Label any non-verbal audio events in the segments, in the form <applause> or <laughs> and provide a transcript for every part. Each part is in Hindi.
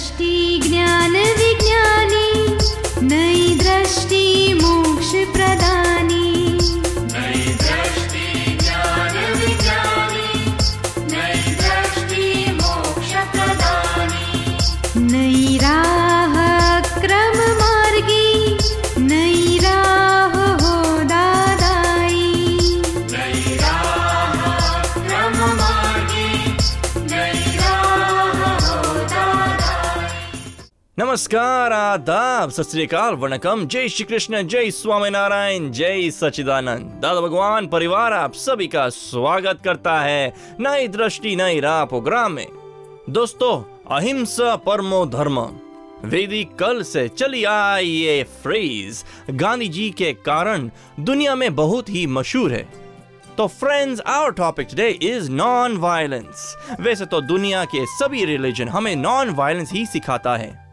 दृष्टि ज्ञान विज्ञानी नमस्कार, आदाब सत वणकम। जय श्री कृष्ण जय स्वामीनारायण, जय सचिदानंद दादा भगवान, परिवार आप सभी का स्वागत करता है नई दृष्टि, नई राह प्रोग्राम में। दोस्तों, अहिंसा परमो धर्म। वैदिक कल से चली आई ये फ्रेज गांधी जी के कारण दुनिया में बहुत ही मशहूर है। तो friends our topic today is non violence वैसे तो दुनिया के सभी रिलीजन हमें नॉन वायलेंस ही सिखाता है।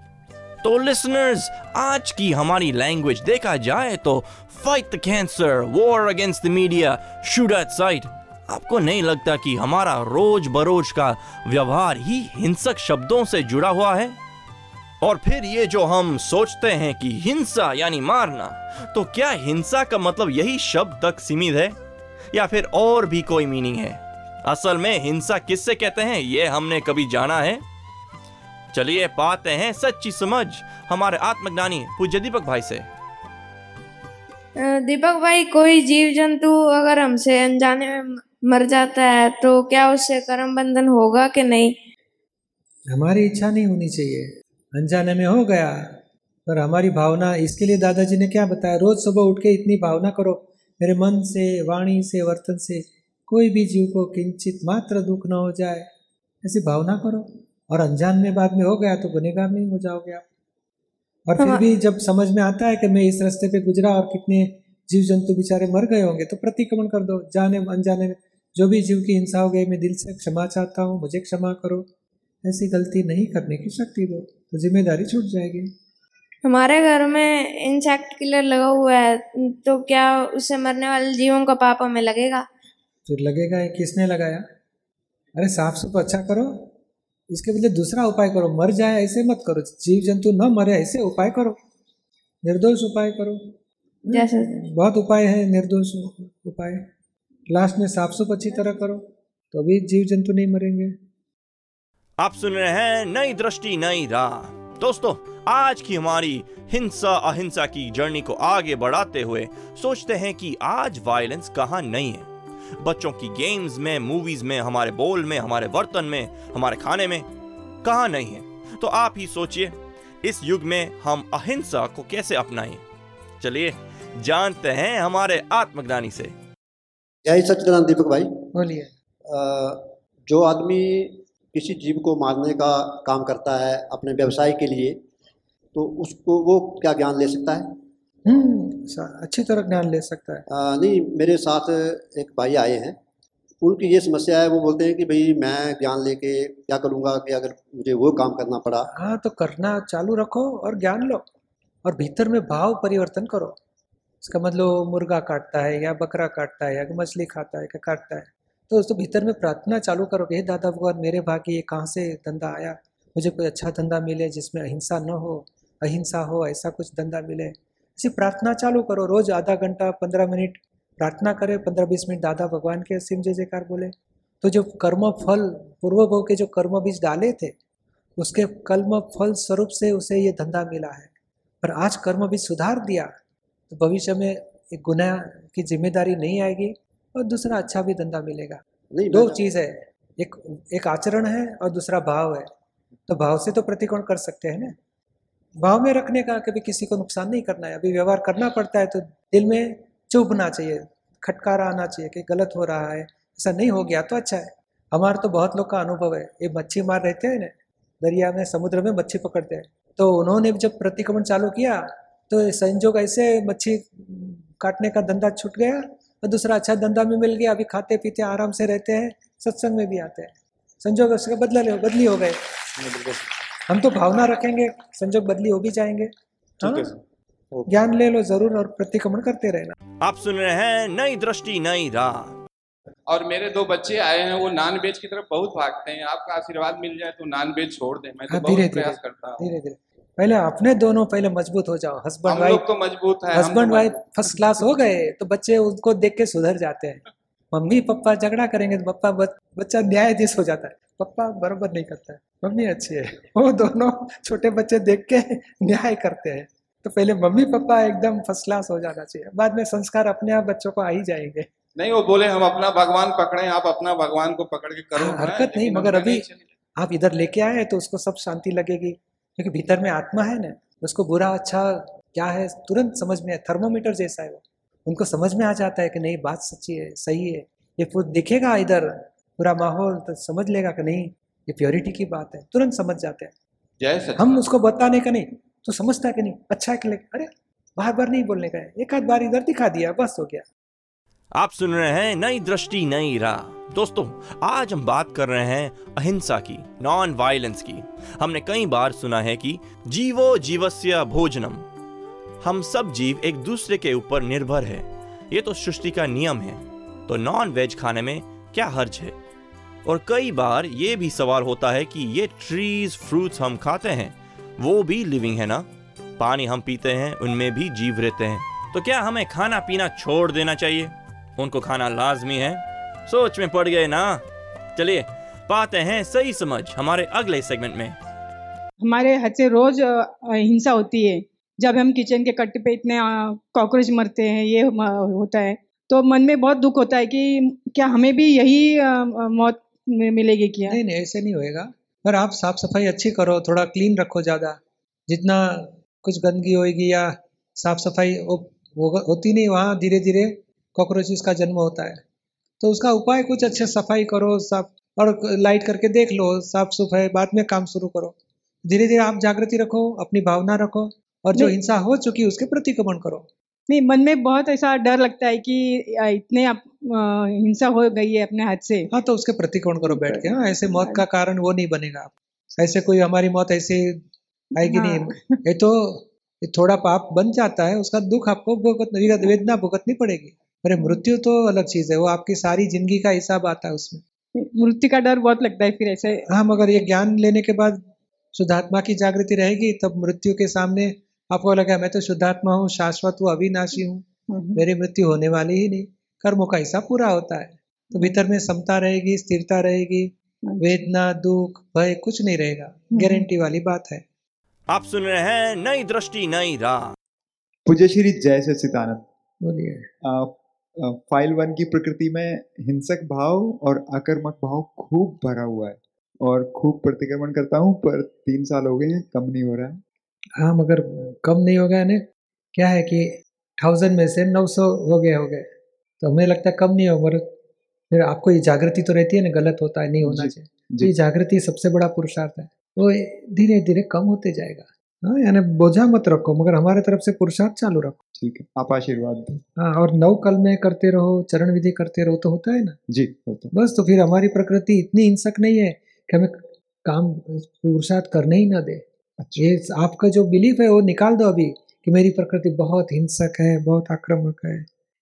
तो लिसनर्स आज की हमारी लैंग्वेज देखा जाए तो fight the cancer war against the media shoot at sight आपको नहीं लगता कि हमारा रोज बरोज का व्यवहार ही हिंसक शब्दों से जुड़ा हुआ है? और फिर ये जो हम सोचते हैं कि हिंसा यानी मारना तो क्या हिंसा का मतलब यही शब्द तक सीमित है? या फिर और भी कोई मीनिंग है? असल में हिंसा किससे कहते हैं, ये हमने कभी जाना है? चलिए पाते हैं सच्ची समझ हमारे आत्मज्ञानी पूज्य दीपक भाई से। दीपक भाई कोई जीव जंतु अगर हमसे अनजाने में मर जाता है तो क्या उससे कर्म बंधन होगा कि नहीं? हमारी इच्छा नहीं होनी चाहिए। अनजाने में हो गया पर हमारी भावना इसके लिए दादाजी ने क्या बताया? रोज सुबह उठ के इतनी भावना करो। मेरे मन से वाणी से वर्तन से कोई भी जीव को किंचित मात्र दुख न हो जाए ऐसी भावना करो। और अनजान में बाद में हो गया तो गुनेगार नहीं हो जाओगे आप। और फिर हाँ। भी जब समझ में आता है कि मैं इस रास्ते पे गुजरा और कितने जीव जंतु बेचारे मर गए होंगे तो प्रतिक्रमण कर दो। जाने अनजाने में जो भी जीव की हिंसा हो गई मैं दिल से क्षमा चाहता हूँ मुझे क्षमा करो। ऐसी गलती नहीं करने की शक्ति दो तो ज़िम्मेदारी छूट जाएगी। हमारे घर में इंसेक्ट किलर लगा हुआ है तो क्या उससे मरने वाले जीवों का पाप हमें लगेगा? फिर लगेगा किसने लगाया? अरे साफ़ सुफ अच्छा करो। इसके बदले दूसरा उपाय करो। मर जाए ऐसे मत करो। जीव जंतु न मरे ऐसे उपाय करो। निर्दोष उपाय करो। जैसे बहुत उपाय है निर्दोष उपाय। लास्ट में साफ़ सुफ अच्छी तरह करो तो भी जीव जंतु नहीं मरेंगे। आप सुन रहे हैं नई दृष्टि नई राह। दोस्तों आज की हमारी हिंसा अहिंसा की जर्नी को आगे बढ़ाते हुए सोचते हैं कि आज वायलेंस कहाँ नहीं है। बच्चों की गेम्स में मूवीज़ में हमारे बोल में हमारे बर्तन में हमारे खाने में कहाँ नहीं है? तो आप ही सोचिए इस युग में हम अहिंसा को कैसे अपनाएँ? चलिए जानते हैं हमारे आत्मज्ञानी से। जय सच्चिदानंद दीपक भाई। बोलिए। जो आदमी किसी जीव को मारने का काम करता है अपने व्यवसाय के लिए तो उसको वो क्या ज्ञान ले सकता है? अच्छी तरह ज्ञान ले सकता है। अ, नहीं मेरे साथ एक भाई आए हैं। उनकी ये समस्या है वो बोलते हैं कि भाई मैं ज्ञान लेके क्या करूँगा कि अगर मुझे वो काम करना पड़ा। हाँ तो करना चालू रखो और ज्ञान लो और भीतर में भाव परिवर्तन करो। इसका मतलब मुर्गा काटता है या बकरा काटता है या मछली खाता है क्या काटता है। तो उसको भीतर में प्रार्थना चालू करो कि दादा भगवान मेरे भाग्य ये कहाँ से धंधा आया? मुझे कोई अच्छा धंधा मिले जिसमें अहिंसा न हो अहिंसा हो ऐसा कुछ धंधा मिले। ऐसी प्रार्थना चालू करो। रोज आधा घंटा पंद्रह मिनट प्रार्थना करें। पंद्रह बीस मिनट दादा भगवान के सिम जय जयकार बोले। तो जो कर्म फल पूर्व भव के जो कर्म बीज डाले थे उसके कर्म फल स्वरूप से उसे ये धंधा मिला है। पर आज कर्म भी सुधार दिया तो भविष्य में एक गुना की ज़िम्मेदारी नहीं आएगी और दूसरा अच्छा भी धंधा मिलेगा। नहीं दो चीज़ है। एक एक आचरण है और दूसरा भाव है। तो भाव से तो प्रतिकोण कर सकते हैं ना? भाव में रखने का कभी किसी को नुकसान नहीं करना है। अभी व्यवहार करना पड़ता है तो दिल में चुभना चाहिए, खटकारा आना चाहिए कि गलत हो रहा है, ऐसा नहीं हो गया तो अच्छा है। हमारा तो बहुत लोग का अनुभव है, ये मच्छी मार रहते हैं ना, दरिया में, समुद्र में मच्छी पकड़ते हैं। तो उन्होंने जब प्रतिक्रमण चालू किया तो संजोग ऐसे मच्छी काटने का धंधा छूट गया और दूसरा अच्छा धंधा भी मिल गया। अभी खाते पीते आराम से रहते हैं, सत्संग में भी आते हैं। संजोग उसके बदले बदली हो गए। हम तो भावना रखेंगे संजोग बदली हो भी जाएँगे। हाँ? ज्ञान ले लो ज़रूर और प्रतिक्रमण करते रहना। आप सुन रहे हैं नई दृष्टि नई राह। और मेरे दो बच्चे आए हैं वो नॉन वेज की तरफ़ बहुत भागते हैं। आपका आशीर्वाद मिल जाए तो नॉन वेज छोड़ दें। मैं तो हाँ, बहुत धीरे प्रयास धीरे करता हूँ। धीरे धीरे पहले अपने दोनों पहले मज़बूत हो जाओ। हस्बैंड वाइफ तो मज़बूत है हस्बैंड वाइफ फ़र्स्ट क्लास हो। गए तो बच्चे उनको देख के सुधर जाते हैं। मम्मी पापा झगड़ा करेंगे तो पप्पा बच- बच्चा न्यायाधीश हो जाता है। पप्पा बराबर नहीं करता है। मम्मी अच्छी है। वो दोनों छोटे बच्चे देख के न्याय करते हैं। तो पहले मम्मी पापा एकदम फ़र्स्ट क्लास हो जाना चाहिए। बाद में संस्कार अपने आप बच्चों को आ ही जाएँगे। नहीं वो बोले हम अपना भगवान पकड़े आप अपना भगवान को पकड़ के करो। हाँ, हरकत नहीं, मगर अभी- आप इधर लेके आए तो उसको सब शांति लगेगी। क्योंकि भीतर में आत्मा है ना उसको बुरा अच्छा क्या है तुरंत समझ में थर्मोमीटर जैसा है वो। उनको समझ में आ जाता है कि नहीं बात सच्ची है सही है। ये पूरा दिखेगा इधर। पूरा माहौल तो समझ लेगा कि नहीं ये प्योरिटी की बात है तुरंत समझ जाते हैं। जय हम उसको बताने का नहीं तो समझता है कि नहीं अच्छा है कि नहीं? अरे बार बार नहीं बोलने का है एक आध बार इधर दिखा दिया बस हो गया। आप सुन रहे हैं नई दृष्टि नई राह। दोस्तों आज हम बात कर रहे हैं अहिंसा की नॉन वायलेंस की। हमने कई बार सुना है कि जीवो जीवस्य भोजनम। हम सब जीव एक दूसरे के ऊपर निर्भर है। ये तो सृष्टि का नियम है। तो नॉन वेज खाने में क्या हर्ज है? और कई बार ये भी सवाल होता है कि ये ट्रीज फ्रूट्स हम खाते हैं, वो भी लिविंग है ना? पानी हम पीते हैं, उनमें भी जीव रहते हैं। तो क्या हमें खाना पीना छोड़ देना चाहिए? उनको खाना लाजमी है। सोच में पड़ गए ना? चलिए, पाते हैं सही समझ हमारे अगले सेगमेंट में। हमारे हाथ से रोज हिंसा होती है। जब हम किचन के कट्टे पे इतने कॉकरोच मरते हैं, ये होता है। तो मन में बहुत दुख होता है कि क्या हमें भी यही मौत मिलेगी क्या? नहीं नहीं ऐसे नहीं होएगा। पर आप साफ़ सफ़ाई अच्छी करो थोड़ा क्लीन रखो ज़्यादा। जितना कुछ गंदगी होएगी या साफ़ सफ़ाई हो- होगा- होती नहीं वहाँ धीरे धीरे कॉकरोचेस का जन्म होता है। तो उसका उपाय कुछ अच्छे सफ़ाई करो साफ़ और लाइट करके देख लो साफ़ सफ़ाई बाद में काम शुरू करो। धीरे धीरे आप जागृति रखो अपनी भावना रखो और जो हिंसा हो चुकी है उसके प्रतिक्रमण करो। नहीं मन में बहुत ऐसा डर लगता है कि इतने आप, हिंसा हो गई है अपने हाथ से। हाँ तो उसके प्रतिकोण करो बैठ के। हाँ ऐसे मौत का कारण वो नहीं बनेगा। आप ऐसे कोई हमारी मौत ऐसे आएगी हाँ। नहीं ये तो ये थोड़ा पाप बन जाता है उसका दुख आपको भुगत वेदना भुगतनी पड़ेगी। अरे मृत्यु तो अलग चीज़ है वो आपकी सारी ज़िंदगी का हिसाब आता है उसमें। मृत्यु का डर बहुत लगता है फिर ऐसे। हाँ मगर ये ज्ञान लेने के बाद शुद्धात्मा की जागृति रहेगी तब मृत्यु के सामने आपको लगा मैं तो शुद्धात्मा हूँ शाश्वत हूँ अविनाशी हूँ। हम्म, मेरी मृत्यु होने वाली ही नहीं। कर्मों का हिसाब पूरा होता है। तो भीतर में समता रहेगी स्थिरता रहेगी वेदना दुख भय कुछ नहीं रहेगा। गारंटी वाली बात है। आप सुन रहे हैं नई दृष्टि नई राह। पूज्य श्री जय सच्चिदानंद। बोलिए। फ़ाइल वन की प्रकृति में हिंसक भाव और आक्रमक भाव खूब भरा हुआ है। और खूब प्रतिक्रमण करता हूँ पर तीन साल हो गए हैं कम नहीं हो रहा है। हाँ मगर कम नहीं होगा यानी क्या है कि थाउज़ेंड में से नौ सौ हो गए हो गए। तो हमें लगता है कम नहीं होगा मगर फिर आपको ये जागृति तो रहती है ना गलत होता है नहीं होना चाहिए। ये जागृति सबसे बड़ा पुरुषार्थ है। वो धीरे धीरे कम होते जाएगा। हाँ यानी बोझा मत रखो मगर हमारे तरफ़ से पुरुषार्थ चालू रखो। ठीक है आप आशीर्वाद दें। हाँ और नव कल में करते रहो चरण विधि करते रहो तो होता है ना। जी होता बस तो फिर हमारी प्रकृति इतनी हिंसक नहीं है कि हमें काम पुरुषार्थ करने ही ना दे। अच्छा ये आपका जो बिलीफ है, वो निकाल दो अभी कि मेरी प्रकृति बहुत हिंसक है, बहुत आक्रामक है।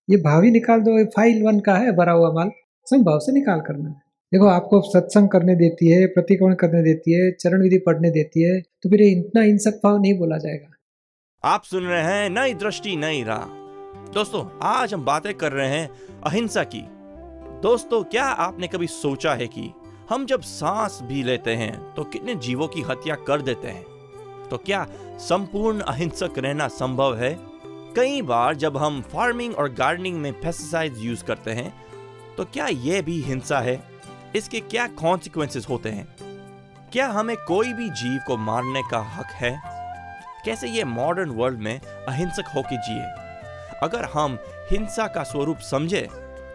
ये भावी निकाल दो फ़ाइल वन का है, भरा हुआ माल। संभाव से निकाल करना है। देखो, आपको सत्संग करने देती है, प्रतिक्रमण करने देती है, चरण विधि पढ़ने देती है तो फिर इतना हिंसक भाव नहीं बोला जाएगा। आप सुन रहे हैं नई दृष्टि, नई राह। दोस्तों, आज हम बातें कर रहे हैं अहिंसा की। दोस्तों, क्या आपने कभी सोचा है कि हम जब सांस भी लेते हैं तो कितने जीवों की हत्या कर देते हैं? तो क्या संपूर्ण अहिंसक रहना संभव है? कई बार जब हम फ़ार्मिंग और गार्डनिंग में पेस्टिसाइड्स यूज़ करते हैं तो क्या यह भी हिंसा है? इसके क्या कॉन्सिक्वेंसेस होते हैं? क्या हमें कोई भी जीव को मारने का हक है? कैसे ये मॉडर्न वर्ल्ड में अहिंसक होके जिए? अगर हम हिंसा का स्वरूप समझे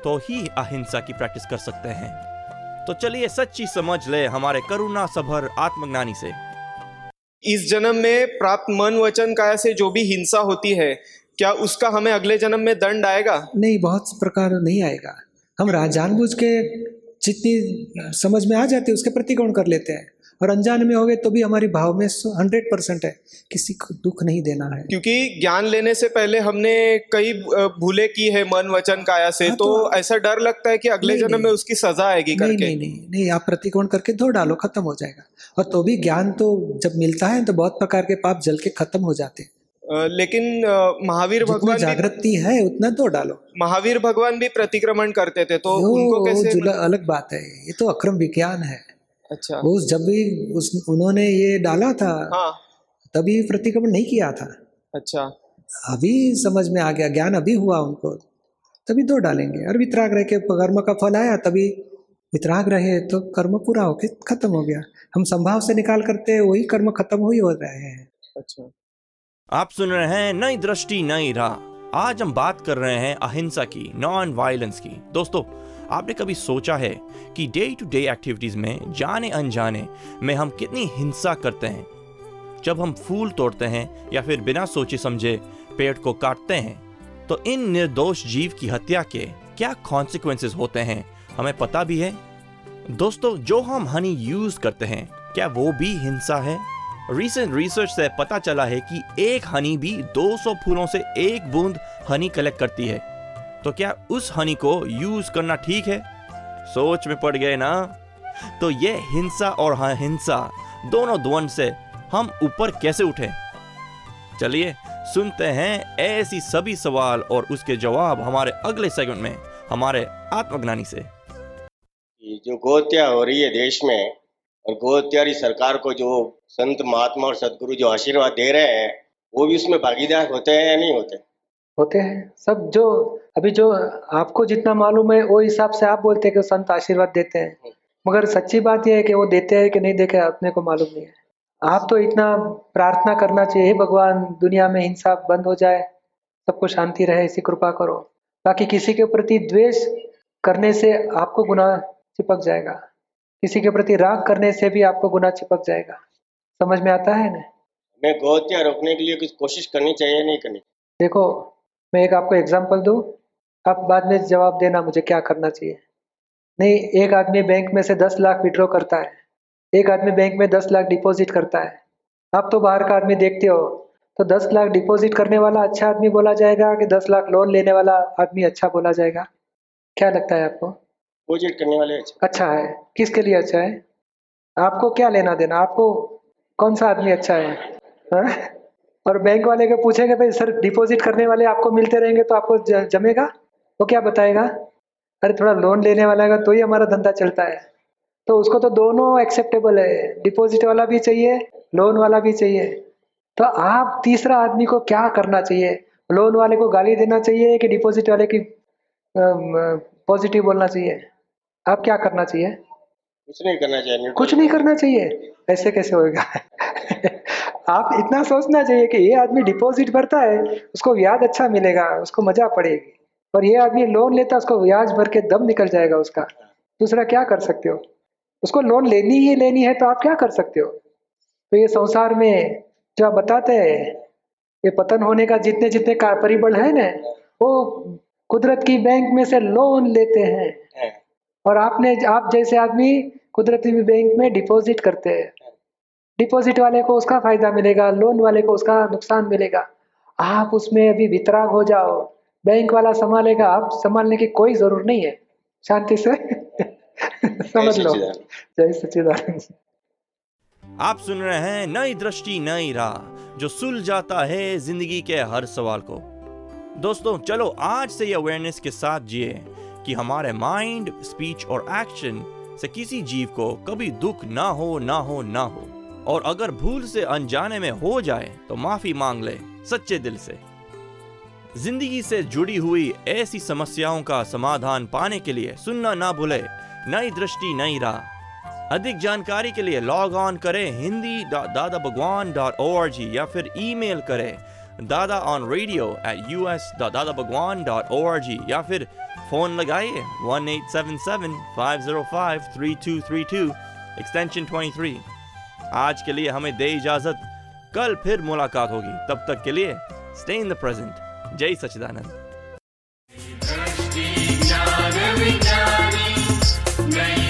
तो ही अहिंसा की प्रैक्टिस कर सकते हैं। तो चलिए सच्ची समझ ले हमारे करुणा सभर आत्मज्ञानी से। इस जन्म में प्राप्त मन वचन काया से जो भी हिंसा होती है, क्या उसका हमें अगले जन्म में दंड आएगा? नहीं, बहुत प्रकार नहीं आएगा। हम जानबूझ के जितनी समझ में आ जाती है, उसके प्रतिकोण कर लेते हैं। और अनजाने में हो गए तो भी हमारी भाव में हंड्रेड परसेंट है। किसी को दुख नहीं देना है। क्योंकि ज्ञान लेने से पहले हमने कई भूले की है मन वचन काया से। हाँ, तो तो- ऐसा डर लगता है कि अगले जन्म में उसकी सजा आएगी नहीं करके। नहीं नहीं नहीं आप प्रतिकोण करके धो डालो खत्म हो जाएगा। और तो भी ज्ञान तो जब मिलता है तो बहुत प्रकार के पाप जल के खत्म हो जाते हैं। लेकिन महावीर भगवान जागृति है उतना धो डालो। महावीर भगवान भी प्रतिक्रमण करते थे तो उनको कैसे अलग बात है ये तो अक्रम विज्ञान है। अच्छा। वो जब भी उस उन्होंने ये डाला था हाँ। तभी प्रतिक्रमण नहीं किया था। अच्छा। अभी समझ में आ गया ज्ञान अभी हुआ उनको। तभी दो डालेंगे। और वितराग रह के कर्म का फल आया तभी वितराग रहे तो कर्म पूरा होके खत्म हो गया। हम संभाव से निकाल करते हैं वही कर्म खत्म हो ही हो रहे हैं। अच्छा। आप सुन रहे हैं नई दृष्टि नई राह। आज हम बात कर रहे हैं अहिंसा की नॉन वायलेंस की। दोस्तों आपने कभी सोचा है कि डे टू डे एक्टिविटीज़ में जाने अनजाने में हम कितनी हिंसा करते हैं? जब हम फूल तोड़ते हैं या फिर बिना सोचे समझे पेड़ को काटते हैं तो इन निर्दोष जीव की हत्या के क्या कॉन्सिक्वेंसेस होते हैं, हमें पता भी है? दोस्तों, जो हम हनी यूज़ करते हैं, क्या वो भी हिंसा है? रिसेंट रिसर्च से पता चला है कि एक हनी भी 200 फूलों से एक बूंद हनी कलेक्ट करती है। तो क्या उस हनी को यूज़ करना ठीक है? सोच में पड़ गए ना? तो ये हिंसा और हिंसा, दोनों द्वंद से हम ऊपर कैसे उठे? चलिए, सुनते हैं ऐसी सभी सवाल और उसके जवाब हमारे अगले सेगमेंट में, हमारे आत्मज्ञानी से। जो गौ हत्या हो रही है देश में, और गौ हत्यारी सरकार को जो संत महात्मा और सदगुरु जो आशीर्वाद दे रहे हैं, वो भी उसमें भागीदार होते हैं या नहीं होते? होते हैं। सब जो अभी जो आपको जितना मालूम है वो हिसाब से आप बोलते हैं कि संत आशीर्वाद देते हैं। मगर सच्ची बात यह है कि वो देते हैं कि नहीं देते अपने को मालूम नहीं है। आप तो इतना प्रार्थना करना चाहिए हे भगवान दुनिया में हिंसा बंद हो जाए सबको शांति रहे ऐसी कृपा करो। ताकि किसी के प्रति द्वेष करने से आपको गुना चिपक जाएगा। किसी के प्रति राग करने से भी आपको गुना चिपक जाएगा। समझ में आता है ना? हमें गौहत्या रोकने के लिए कुछ कोशिश करनी चाहिए या नहीं करनी? देखो मैं एक आपको एग्जांपल दूँ। आप बाद में जवाब देना मुझे क्या करना चाहिए। नहीं एक आदमी बैंक में से दस लाख विड्रॉ करता है। एक आदमी बैंक में दस लाख डिपॉजिट करता है। आप तो बाहर का आदमी देखते हो। तो दस लाख डिपॉजिट करने वाला अच्छा आदमी बोला जाएगा कि दस लाख लोन लेने वाला आदमी अच्छा बोला जाएगा? क्या लगता है आपको? डिपोजिट करने वाले अच्छे। अच्छा है। किसके लिए अच्छा है? आपको क्या लेना देना? आपको कौन सा आदमी अच्छा है? हाँ? और बैंक वाले को पूछेंगे भाई सर डिपॉजिट करने वाले आपको मिलते रहेंगे तो आपको जमेगा? वो क्या बताएगा? अरे थोड़ा लोन लेने वाला है तो ही हमारा धंधा चलता है। तो उसको तो दोनों एक्सेप्टेबल है। डिपॉजिट वाला भी चाहिए लोन वाला भी चाहिए। तो आप तीसरा आदमी को क्या करना चाहिए? लोन वाले को गाली देना चाहिए कि डिपॉजिट वाले की पॉजिटिव बोलना चाहिए? आप क्या करना चाहिए? कुछ नहीं करना चाहिए। कुछ नहीं करना चाहिए? ऐसे कैसे होएगा? <laughs> आप इतना सोचना चाहिए कि ये आदमी डिपॉजिट भरता है उसको ब्याज अच्छा मिलेगा उसको मज़ा पड़ेगी। और ये आदमी लोन लेता है उसको ब्याज भर के दम निकल जाएगा उसका। दूसरा क्या कर सकते हो? उसको लोन लेनी ही लेनी है तो आप क्या कर सकते हो? तो ये संसार में जो आप बताते हैं ये पतन होने का जितने जितने का परिबल है ना वो कुदरत की बैंक में से लोन लेते हैं। और आपने आप जैसे आदमी कुदरती बैंक में डिपॉजिट करते हैं। डिपॉजिट वाले को उसका फ़ायदा मिलेगा लोन वाले को उसका नुकसान मिलेगा। आप उसमें अभी वितराग हो जाओ। बैंक वाला संभालेगा आप संभालने की कोई ज़रूरत नहीं है। शांति से। <laughs> समझ लो। जय सच्चिदानंद। आप सुन रहे हैं नई दृष्टि नई राह जो सुल जाता है ज़िंदगी के हर सवाल को। दोस्तों चलो आज से ये अवेयरनेस के साथ जिए कि हमारे माइंड स्पीच और एक्शन से किसी जीव को कभी दुख ना हो ना हो ना हो। और अगर भूल से अनजाने में हो जाए तो माफ़ी मांग ले, सच्चे दिल से। ज़िंदगी से जुड़ी हुई ऐसी समस्याओं का समाधान पाने के लिए सुनना ना भूले, नई दृष्टि, नई राह। अधिक जानकारी के लिए लॉग ऑन करें हिंदी दादा Bhagwan dot O R G या फिर ईमेल करें Dada on radio at U S Dada Bhagwan dot O R G या फिर फ़ोन लगाइए one eight seven seven five zero five three two three two extension twenty three आज के लिए हमें दे इजाज़त। कल फिर मुलाकात होगी। तब तक के लिए स्टे इन द प्रेजेंट जय सचिदानंद नई